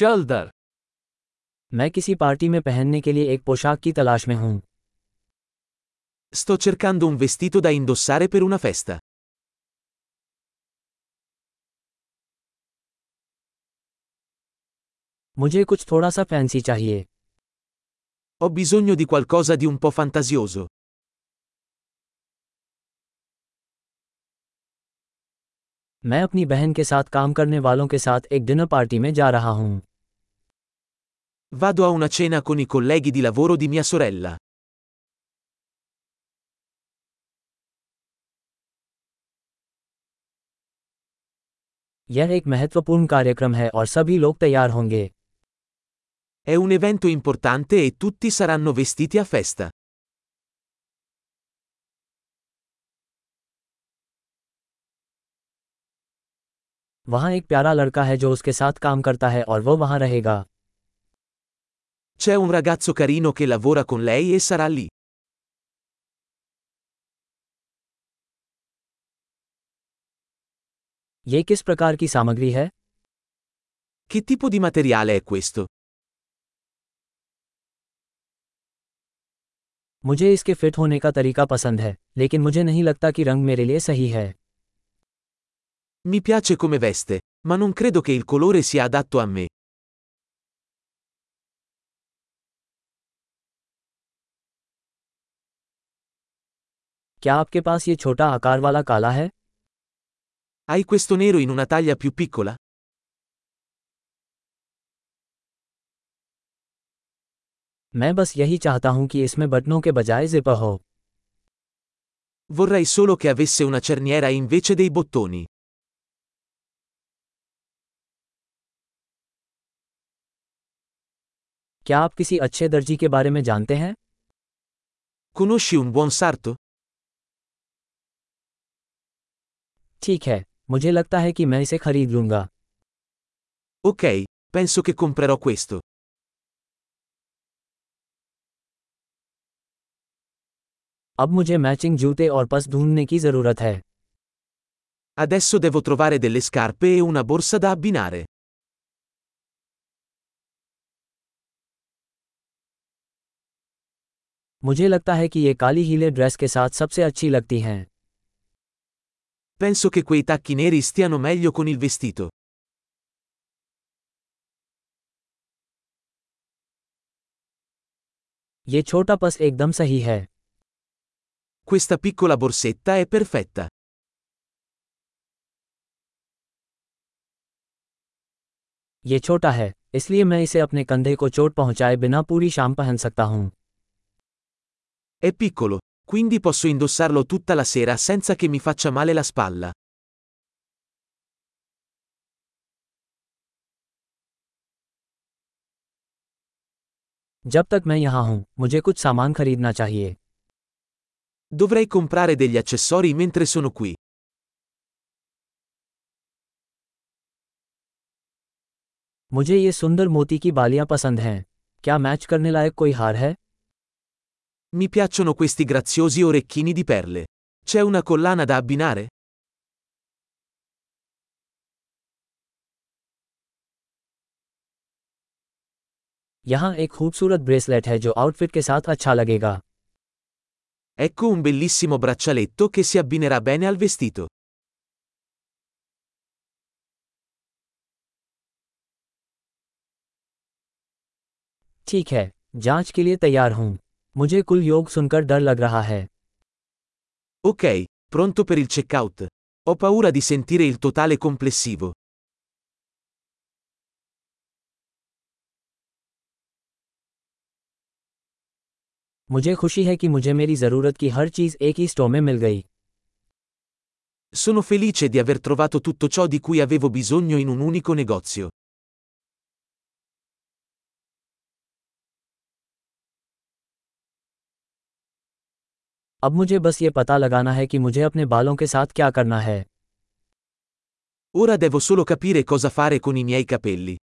चल दर मैं किसी पार्टी में पहनने के लिए एक पोशाक की तलाश में हूँ Sto cercando un vestito da indossare per una festa. मुझे कुछ थोड़ा सा फैंसी चाहिए Ho bisogno di qualcosa di un po' fantasioso. मैं अपनी बहन के साथ काम करने वालों के साथ एक डिनर पार्टी में जा रहा हूँ Vado a una cena con i colleghi di lavoro di mia sorella. यह एक महत्वपूर्ण कार्यक्रम है और सभी लोग तैयार होंगे È un evento importante e tutti saranno vestiti a festa. वहाँ एक प्यारा लड़का है जो उसके साथ काम करता है और वो वहाँ रहेगा C'è un ragazzo carino che lavora con lei e sarà lì. ये किस प्रकार की सामग्री है Che tipo di materiale è questo? मुझे इसके फिट होने का तरीका पसंद है लेकिन मुझे नहीं लगता कि रंग मेरे लिए सही है Mi piace come veste, ma non credo che il colore sia adatto a me. क्या आपके पास ये छोटा आकार वाला काला है Hai questo nero in una taglia più piccola? मैं बस यही चाहता हूँ कि इसमें बटनों के बजाय जिपर हो Vorrei solo che avesse una cerniera invece dei bottoni. क्या आप किसी अच्छे दर्जी के बारे में जानते हैं Conosci un buon sarto? ठीक है मुझे लगता है कि मैं इसे खरीद लूँगा Ok, penso che comprerò questo. अब मुझे मैचिंग जूते और पस ढूँढने की ज़रूरत है Adesso devo trovare delle scarpe e una borsa da abbinare. मुझे लगता है कि ये काली हीले ड्रेस के साथ सबसे अच्छी लगती हैं Penso che quei tacchi neri stiano meglio con il vestito. ये छोटा पस एकदम सही है Questa piccola borsetta è perfetta. ये छोटा है इसलिए मैं इसे अपने कंधे को चोट पहुंचाए बिना पूरी शाम पहन सकता हूँ È piccolo, quindi posso indossarlo tutta la sera senza che mi faccia male la spalla. जब तक मैं यहाँ हूँ मुझे कुछ सामान खरीदना चाहिए Dovrei comprare degli accessori mentre sono qui. मुझे ये सुंदर मोती की बालियां पसंद हैं क्या मैच करने लायक कोई हार है Mi piacciono questi graziosi orecchini di perle. C'è una collana da abbinare? यहाँ एक खूबसूरत ब्रेसलेट है जो आउटफिट के साथ अच्छा लगेगा Ecco un bellissimo braccialetto che si abbinerà bene al vestito. ठीक है जांच के लिए तैयार हूँ मुझे कुल योग सुनकर डर लग रहा है Ok, pronto per il checkout. Ho paura di sentire il totale complessivo. मुझे खुशी है कि मुझे मेरी ज़रूरत की हर चीज़ एक ही स्टोर में मिल गई Sono felice di aver trovato tutto ciò di cui avevo bisogno in un unico negozio. अब मुझे बस ये पता लगाना है कि मुझे अपने बालों के साथ क्या करना है Ora devo solo capire cosa fare con i miei capelli.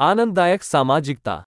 आनंददायक सामाजिकता